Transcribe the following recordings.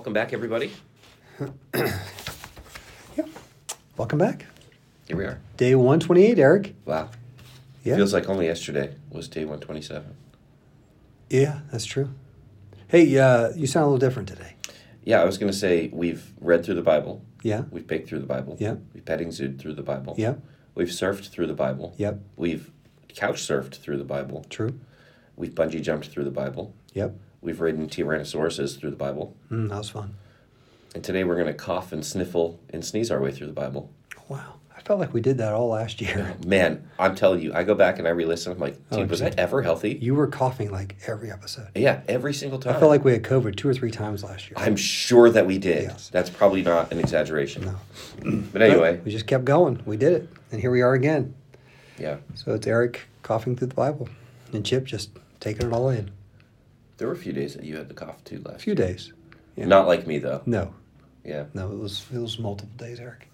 Welcome back, everybody. Yep. Welcome back. Here we are. Day 128, Eric. Wow. Yeah. Feels like only yesterday was day 127. Yeah, that's true. Hey, uh, you sound a little different today. Yeah, I was going to say we've read through the Bible. Yeah. We've baked through the Bible. Yeah. We've petting zooed through the Bible. Yeah. We've surfed through the Bible. Yep. We've couch surfed through the Bible. True. We've bungee jumped through the Bible. Yep. We've ridden Tyrannosauruses through the Bible. Mm, that was fun. And today we're going to cough and sniffle and sneeze our way through the Bible. Wow. I felt like we did that all last year. Man, I'm telling you, I go back and I re-listen. I'm like, dude, Oh, was. I ever healthy? You were coughing like every episode. Yeah, every single time. I felt like we had COVID two or three times last year. I'm sure that we did. Yes. That's probably not an exaggeration. No. But anyway, we just kept going. We did it. And here we are again. yeah. So it's Eric coughing through the Bible and Chip just taking it all in. There were a few days that you had the cough too A last. few days. Yeah. Not like me though. No. Yeah. No, it was it was multiple days, Eric.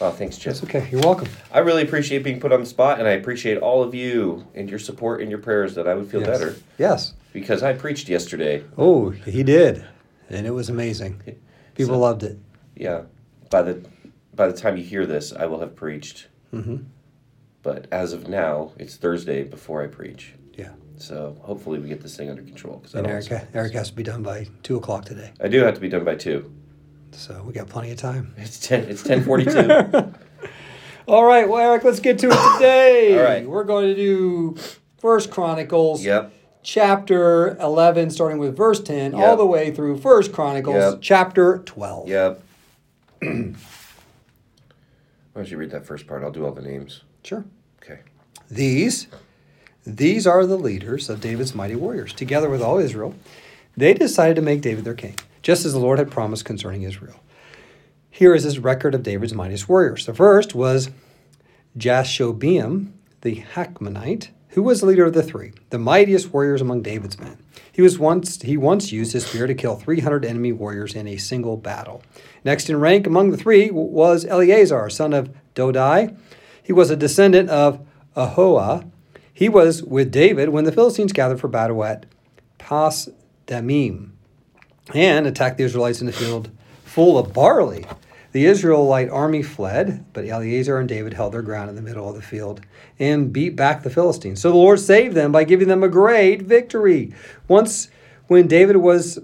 Oh, thanks, Chip. That's okay. You're welcome. I really appreciate being put on the spot, and I appreciate all of you and your support and your prayers that I would feel Yes. better Yes. because I preached yesterday. Oh, he did. And it was amazing. People So- loved it. Yeah. By the by the time you hear this, I will have preached. Mm-hmm. But as of now, it's Thursday before I preach. Yeah. So hopefully we get this thing under control. 'cause And Eric, Eric has to be done by two o'clock today. I do have to be done by two. So we got plenty of time. It's ten. It's ten forty-two. All right, well, Eric, let's get to it today. All right. We're going to do First Chronicles, yep. chapter eleven, starting with verse ten, all the way through First Chronicles, Yep. chapter twelve. Yep. Why don't you read that first part? I'll do all the names. Sure. Okay. These, these are the leaders of David's mighty warriors. Together with all Israel, they decided to make David their king, just as the Lord had promised concerning Israel. Here is his record of David's mightiest warriors. The first was Jashobeam, the Hacmonite, who was the leader of the three, the mightiest warriors among David's men. He was once he once used his spear to kill 300 enemy warriors in a single battle. Next in rank among the three was Eleazar, son of Dodai. He was a descendant of Ahoah. He was with David when the Philistines gathered for battle at Pas Damim and attacked the Israelites in the field full of barley. The Israelite army fled, but Eleazar and David held their ground in the middle of the field and beat back the Philistines. So the Lord saved them by giving them a great victory. Once, when David was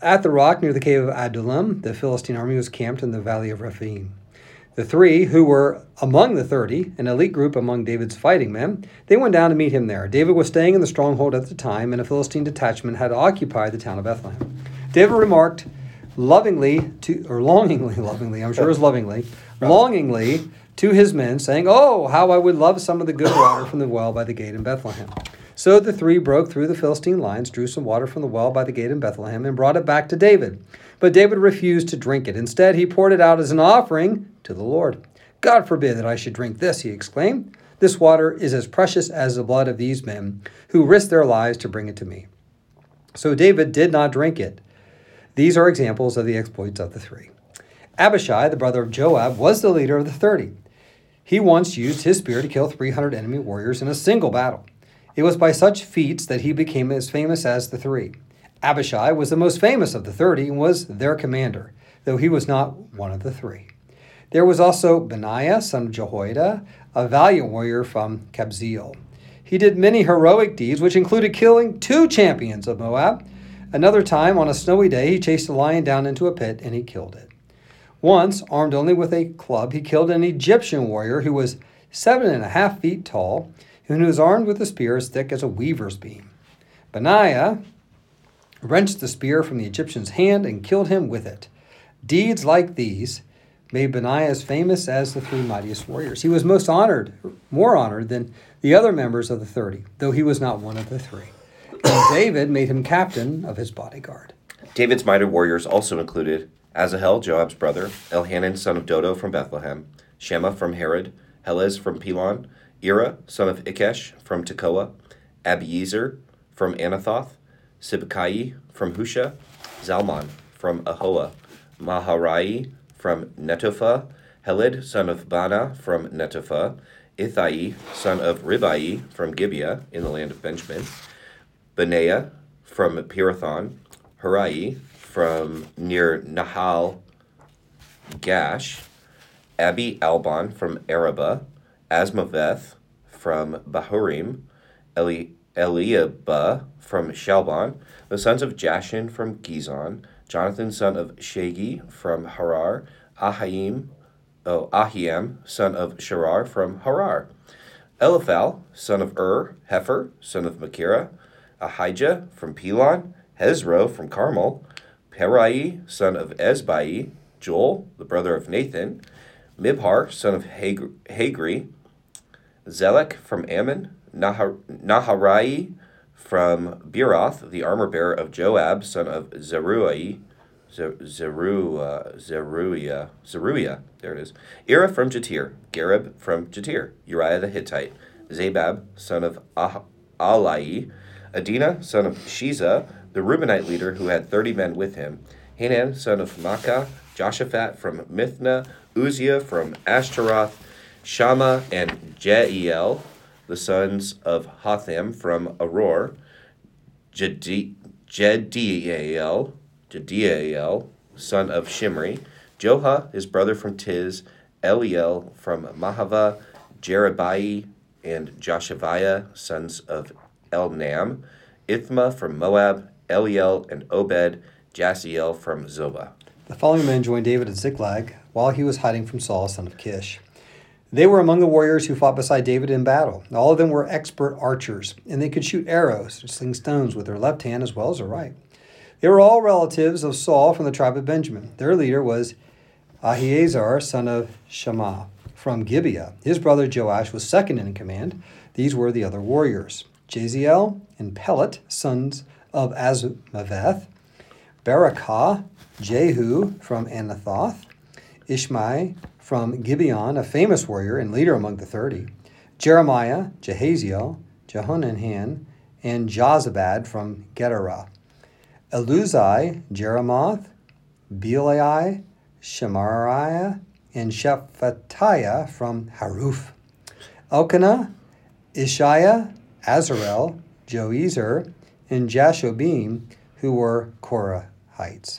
at the rock near the cave of Adullam, the Philistine army was camped in the valley of Rephaim. The three, who were among the thirty, an elite group among David's fighting men, they went down to meet him there. David was staying in the stronghold at the time, and a Philistine detachment had occupied the town of Bethlehem. David remarked lovingly to, or longingly, lovingly, I'm sure it was lovingly, longingly to his men, saying, Oh, how I would love some of the good water from the well by the gate in Bethlehem. So the three broke through the Philistine lines, drew some water from the well by the gate in Bethlehem, and brought it back to David. But David refused to drink it. Instead, he poured it out as an offering to the Lord. God forbid that I should drink this, he exclaimed. This water is as precious as the blood of these men who risked their lives to bring it to me. So David did not drink it. These are examples of the exploits of the three. Abishai, the brother of Joab, was the leader of the thirty. He once used his spear to kill 300 enemy warriors in a single battle. It was by such feats that he became as famous as the three. Abishai was the most famous of the thirty and was their commander, though he was not one of the three. There was also Benaiah, son of Jehoiada, a valiant warrior from Kabzeel. He did many heroic deeds, which included killing two champions of Moab. Another time, on a snowy day, he chased a lion down into a pit and he killed it. Once, armed only with a club, he killed an Egyptian warrior who was seven and a half feet tall and who was armed with a spear as thick as a weaver's beam. Benaiah wrenched the spear from the Egyptian's hand and killed him with it. Deeds like these made Benaiah as famous as the three mightiest warriors. He was most honored, more honored than the other members of the thirty, though he was not one of the three. And David made him captain of his bodyguard. David's mighty warriors also included Asahel, Joab's brother, Elhanan, son of Dodo from Bethlehem, Shema from Harod, Helez from Pelon, Ira, son of Ikkesh from Tekoa, Abiezer from Anathoth, Sibbecai from Hushah, Zalmon from Ahoah, Maharai from Netophah, Heled, son of Baanah from Netophah, Ithai, son of Ribai from Gibeah in the land of Benjamin, Benaiah from Pirathon, Harai from near Nahal Gash, Abi-albon from Arabah, Azmaveth from Bahurim, Eli, Eliahba from Shaalbon, the sons of Jashen from Gizon, Jonathan son of Shagee from Harar, Ahaim, oh, Ahiam son of Sharar from Harar, Eliphal son of Ur, Hepher son of Mekerah, Ahijah from Pelon, Hezro from Carmel, Paarai son of Ezbai, Joel, the brother of Nathan, Mibhar son of Hagri, Zelek from Ammon, Nahar- Naharai from Beeroth, the armor bearer of Joab, son of Zeruiah, Zeruiah, Zeruiah, Zeruiah, there it is. Ira from Jattir, Gareb from Jattir, Uriah the Hittite, Zabad, son of ah- Ahlai, Adina, son of Shiza, the Reubenite leader who had thirty men with him, Hanan, son of Maacah, Joshaphat from Mithna, Uzziah from Ashtaroth, Shammah and Jeiel, the sons of Hotham from Aroer, Jediel, Jediel, son of Shimri, Joha, his brother from Tiz, Eliel from Mahavah, Jeribai, and Joshaviah, sons of Elnaam, Ithmah from Moab, Eliel and Obed, Jaasiel from Zobah. The following men joined David at Ziklag while he was hiding from Saul, son of Kish. They were among the warriors who fought beside David in battle. All of them were expert archers, and they could shoot arrows and sling stones with their left hand as well as their right. They were all relatives of Saul from the tribe of Benjamin. Their leader was Ahiezer, son of Shammah, from Gibeah. His brother Joash was second in command. These were the other warriors Jeziel and Pelet, sons of Azmaveth, Beracah, Jehu from Anathoth, Ishmai from Gibeon, a famous warrior and leader among the thirty, Jeremiah, Jahaziel, Jehonanhan, and Jozabad from Gederah, Eluzai, Jerimoth, Belai, Shemariah, and Shephatiah from Haruph, Elkanah, Isshiah, Azarel, Joezer, and Jashobeam, who were Korahites.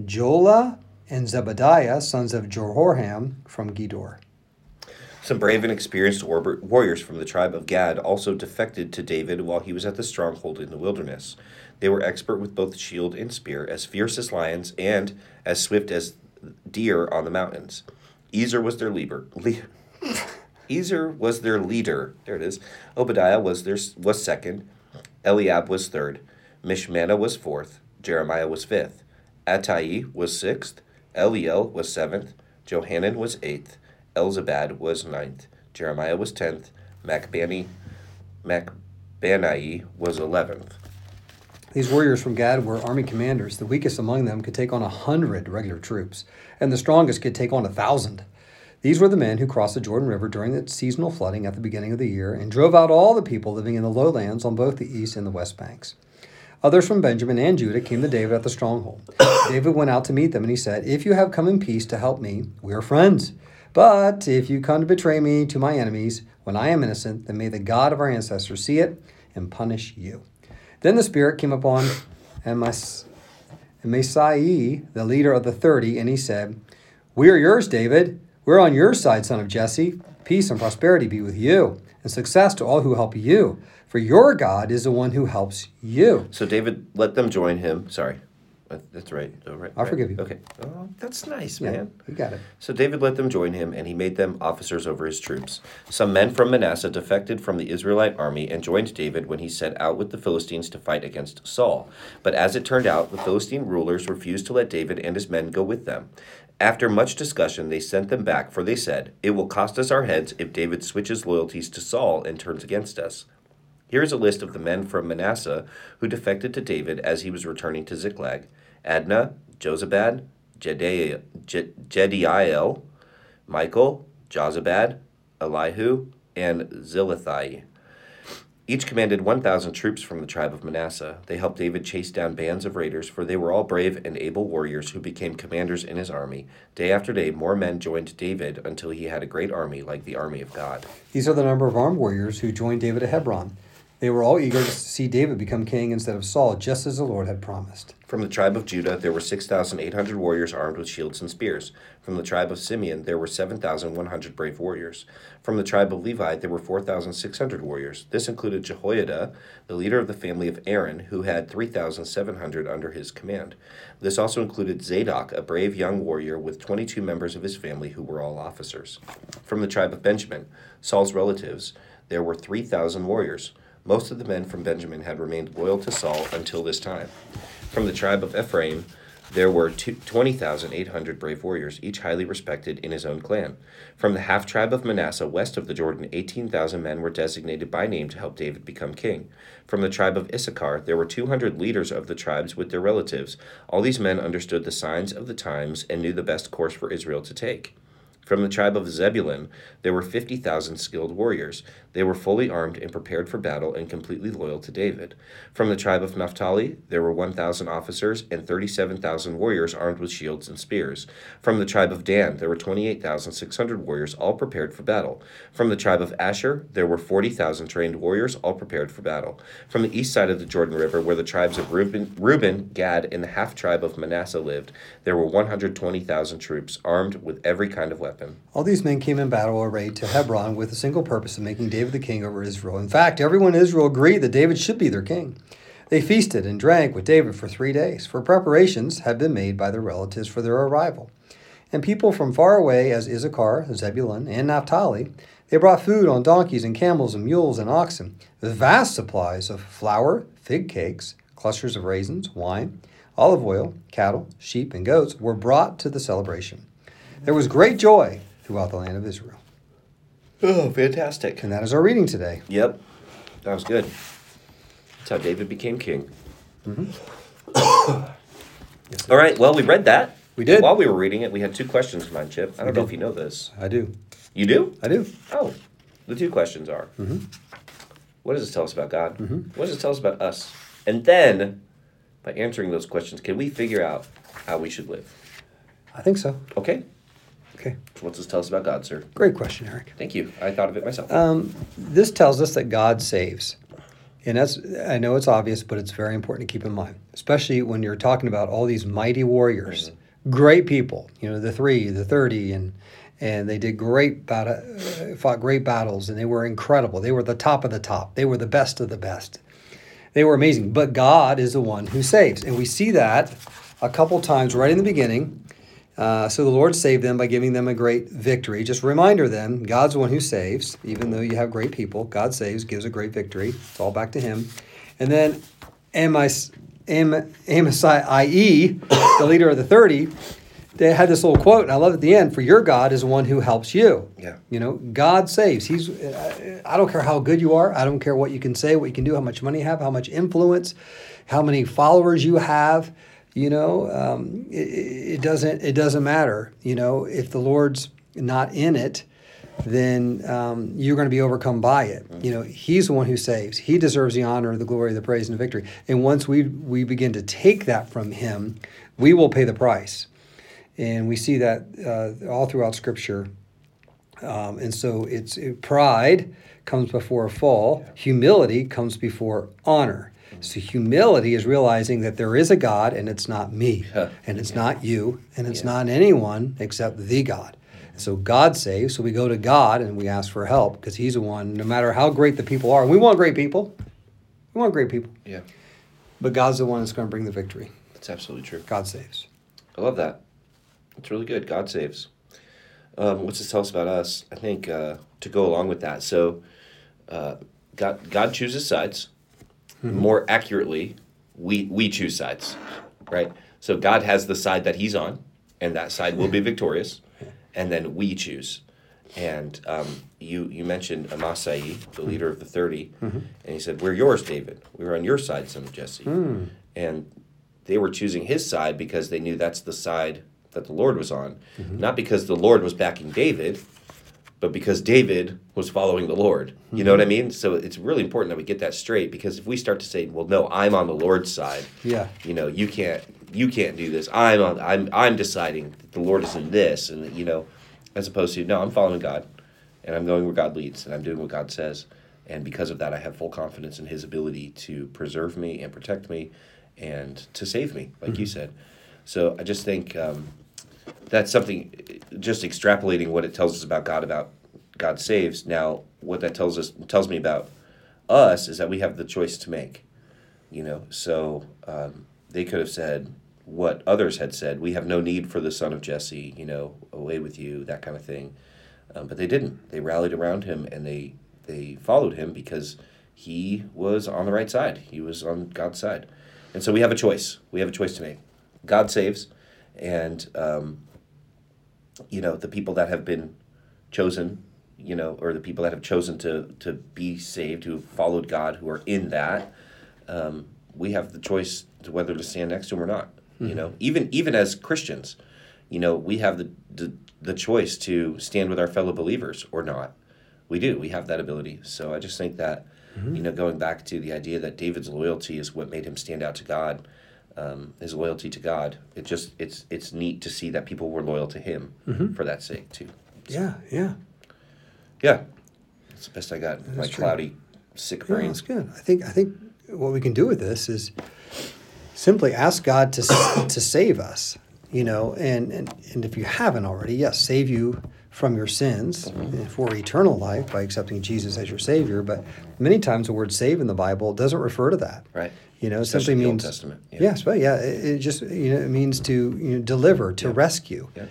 Jola and Zebadiah, sons of Jehoram from Gedor. Some brave and experienced warriors from the tribe of Gad also defected to David while he was at the stronghold in the wilderness. They were expert with both shield and spear, as fierce as lions and as swift as deer on the mountains. Ezer was their leader. Le- Ezer was their leader. There it is. Obadiah was their was second. Eliab was third. Mishmannah was fourth. Jeremiah was fifth. Attai was sixth. Eliel was seventh. Johanan was eighth. Elzabad was ninth. Jeremiah was tenth. Macbani, Macbannai was eleventh. These warriors from Gad were army commanders. The weakest among them could take on a hundred regular troops, and the strongest could take on a thousand. These were the men who crossed the Jordan River during the seasonal flooding at the beginning of the year and drove out all the people living in the lowlands on both the east and the west banks. Others from Benjamin and Judah came to David at the stronghold. David went out to meet them, and he said, If you have come in peace to help me, we are friends. But if you come to betray me to my enemies when I am innocent, then may the God of our ancestors see it and punish you. Then the Spirit came upon Amasai, the leader of the thirty, and he said, We are yours, David. We're on your side, son of Jesse. Peace and prosperity be with you, and success to all who help you. For your God is the one who helps you. So David let them join him. Sorry. Uh, that's right. Oh, right. I'll right. forgive you. Okay. Oh, that's nice, Yeah, man. you got it. So David let them join him, and he made them officers over his troops. Some men from Manasseh defected from the Israelite army and joined David when he set out with the Philistines to fight against Saul. But as it turned out, the Philistine rulers refused to let David and his men go with them. After much discussion, they sent them back, for they said, It will cost us our heads if David switches loyalties to Saul and turns against us. Here is a list of the men from Manasseh who defected to David as he was returning to Ziklag. Adnah, Jozabad, Jediel, Michael, Jozabad, Elihu, and Zillethai. Each commanded 1,000 troops from the tribe of Manasseh. They helped David chase down bands of raiders, for they were all brave and able warriors who became commanders in his army. Day after day, more men joined David until he had a great army like the army of God. These are the number of armed warriors who joined David at Hebron They were all eager to see David become king instead of Saul, just as the Lord had promised. From the tribe of Judah, there were 6,800 warriors armed with shields and spears. From the tribe of Simeon, there were 7,100 brave warriors. From the tribe of Levi, there were 4,600 warriors. This included Jehoiada, the leader of the family of Aaron, who had 3,700 under his command. This also included Zadok, a brave young warrior with 22 members of his family who were all officers. From the tribe of Benjamin, Saul's relatives, there were 3,000 warriors. Most of the men from Benjamin had remained loyal to Saul until this time. From the tribe of Ephraim, there were 20,800 brave warriors, each highly respected in his own clan. From the half tribe of Manasseh, west of the Jordan, 18,000 men were designated by name to help David become king. From the tribe of Issachar, there were 200 leaders of the tribes with their relatives. All these men understood the signs of the times and knew the best course for Israel to take. From the tribe of Zebulun, there were 50,000 skilled warriors. They were fully armed and prepared for battle and completely loyal to David. From the tribe of Naphtali, there were 1,000 officers and 37,000 warriors armed with shields and spears. From the tribe of Dan, there were 28,600 warriors, all prepared for battle. From the tribe of Asher, there were 40,000 trained warriors, all prepared for battle. From the east side of the Jordan River, where the tribes of Reuben, Reuben Gad, and the half tribe of Manasseh lived, there were 120,000 troops, armed with every kind of weapon. All these men came in battle arrayed to Hebron with the single purpose of making David the king over Israel. In fact, everyone in Israel agreed that David should be their king. They feasted and drank with David for three days, for preparations had been made by their relatives for their arrival. And people from far away, as Issachar, Zebulun, and Naphtali, they brought food on donkeys and camels and mules and oxen, with vast supplies of flour, fig cakes, clusters of raisins, wine, olive oil, cattle, sheep, and goats were brought to the celebration. There was great joy throughout the land of Israel. Oh, fantastic. And that is our reading today. Yep, that was good. That's how David became king. Yes, All right, well, we read that. We did. While we were reading it, we had two questions in mind, Chip. I don't know did. if you know this. I do. You do? I do. Oh, the two questions are Mm-hmm. what does this tell us about God? What does it tell us about us? And then, by answering those questions, can we figure out how we should live? I think so. Okay, Okay. what's this tell us about God, sir? Great question, Eric. Thank you. I thought of it myself. Um, this tells us that God saves. And that's, I know it's obvious, but it's very important to keep in mind, especially when you're talking about all these mighty warriors, great people, you know, the three, the 30, and, and they did great battle, fought great battles, and they were incredible. They were the top of the top. They were the best of the best. They were amazing. But God is the one who saves. And we see that a couple times right in the beginning. Uh, so the Lord saved them by giving them a great victory. Just a reminder then, God's the one who saves, even though you have great people. God saves, gives a great victory. It's all back to Him. And then Amos, Am, Amasai, IE, the leader of the 30, they had this little quote, and I love it at the end For your God is the one who helps you. Yeah. You know, God saves. He's. I don't care how good you are. I don't care what you can say, what you can do, how much money you have, how much influence, how many followers you have. You know, um, it, it doesn't. It doesn't matter. You know, if the Lord's not in it, then um, you're going to be overcome by it. You know, He's the one who saves. He deserves the honor, the glory, the praise, and the victory. And once we we begin to take that from Him, we will pay the price. And we see that uh, all throughout Scripture. Um, and so it's it, pride comes before a fall, humility comes before honor. So humility is realizing that there is a God and it's not me, and it's not you, and it's not anyone except the God. So God saves, so we go to God and we ask for help because He's the one, no matter how great the people are. We want great people. We want great people. yeah, But God's the one that's going to bring the victory. that's absolutely true. God saves. I love that. It's really good. God saves. Um, what's this tell us about us? I think uh, to go along with that. So, uh, God God chooses sides. Mm-hmm. More accurately, we we choose sides, right? So God has the side that He's on, and that side will be victorious, and then we choose. And um, you you mentioned Amasai, the mm-hmm. leader of the 30 mm-hmm. and he said, "We're yours, David. We were on your side, son of Jesse." Hmm. And they were choosing his side because they knew that's the side that the Lord was on, not because the Lord was backing David, but because David was following the Lord. You know what I mean? So it's really important that we get that straight because if we start to say, "Well, no, I'm on the Lord's side," Yeah. you know, you can't you can't do this. I'm on I'm I'm deciding that the Lord is in this, and you know, as opposed to no, I'm following God, and I'm going where God leads, and I'm doing what God says. And because of that, I have full confidence in His ability to preserve me and protect me and to save me, like you said. So I just think um, that's something, just extrapolating what it tells us about God, about God saves. Now, what that tells us tells me about us is that we have the choice to make. You know, so um, they could have said what others had said. We have no need for the son of Jesse. You know, away with you, that kind of thing. Um, but they didn't. They rallied around him and they they followed him because he was on the right side. He was on God's side, and so we have a choice. We have a choice to make. God saves, and um, you know the people that have been chosen you know, or the people that have chosen to to be saved, who have followed God, who are in that, um, we have the choice to whether to stand next to Him or not. Mm-hmm. You know, even even as Christians, you know, we have the, the the choice to stand with our fellow believers or not. We do. We have that ability. So I just think that, mm-hmm. you know, going back to the idea that David's loyalty is what made him stand out to God. Um, his loyalty to God. It just it's it's neat to see that people were loyal to him mm-hmm. for that sake too. So. Yeah, yeah. Yeah, that's the best I got. My true. cloudy, sick brain. Yeah, that's good. I think I think what we can do with this is simply ask God to to save us. You know, and, and and if you haven't already, yes, save you from your sins mm-hmm. for eternal life by accepting Jesus as your Savior. But many times the word "save" in the Bible doesn't refer to that. Right. You know, Especially simply means Testament. Yeah. Yes, but yeah, it, it, just you know it means to you know, deliver, to yeah. rescue, yeah.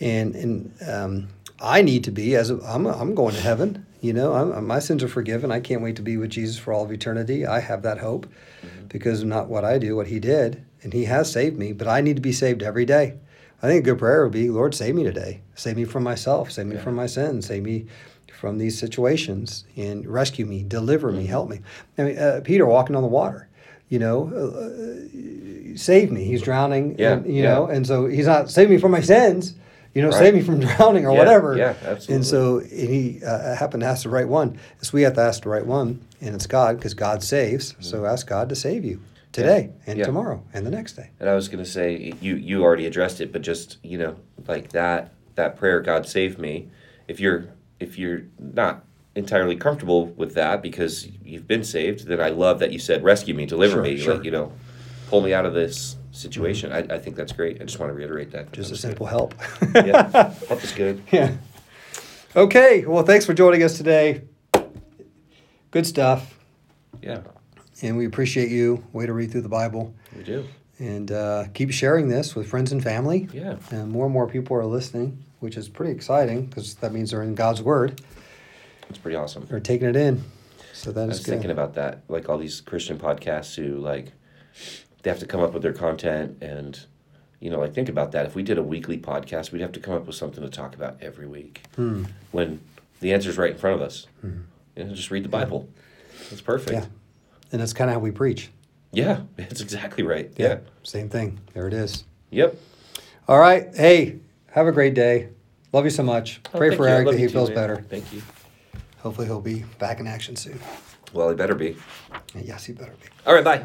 and and um, I need to be as a, I'm, I'm going to heaven. You know, I'm, my sins are forgiven. I can't wait to be with Jesus for all of eternity. I have that hope mm-hmm. because of not what I do, what He did, and He has saved me. But I need to be saved every day. I think a good prayer would be, Lord, save me today. Save me from myself. Save me yeah. from my sins. Save me from these situations and rescue me, deliver me, mm-hmm. help me. I mean, uh, Peter walking on the water you know, uh, save me. He's drowning, yeah, and, you yeah. know, and so he's not save me from my sins you know, Right. save me from drowning or Yeah, whatever. yeah, absolutely. And so and he uh, happened to ask the right one. So we have to ask the right one, and it's God because God saves. So ask God to save you today and Mm-hmm. Yeah. tomorrow and the next day. And I was gonna say you you already addressed it, but just you know like that that prayer, God save me. If you're if you're not entirely comfortable with that because you've been saved, then I love that you said rescue me, deliver Sure, me, sure. like you know, pull me out of this situation. I, I think that's great. I just want to reiterate that. Just That a simple good. help. yeah, help is good. yeah. Okay. Well, thanks for joining us today. Good stuff. Yeah, And we appreciate you. Way to read through the Bible. we do. And uh, keep sharing this with friends and family. Yeah, And more and more people are listening, which is pretty exciting because that means they're in God's Word. it's pretty awesome. They're taking it in. So that I was good. thinking about that, like all these Christian podcasts who like they have to come up with their content and you know, like think about that. If we did a weekly podcast, we'd have to come up with something to talk about every week. Hmm. When the answer's right in front of us. You know, just read the Bible. It's perfect. Yeah. And that's kind of how we preach. Yeah, it's exactly right. Yeah. Same thing. There it is. Yep. All right. Hey, have a great day. Love you so much. Oh, Pray thank for you. Eric that he too, feels man. better. Thank you. Hopefully he'll be back in action soon. Well, he better be. Yes, he better be. All right, bye.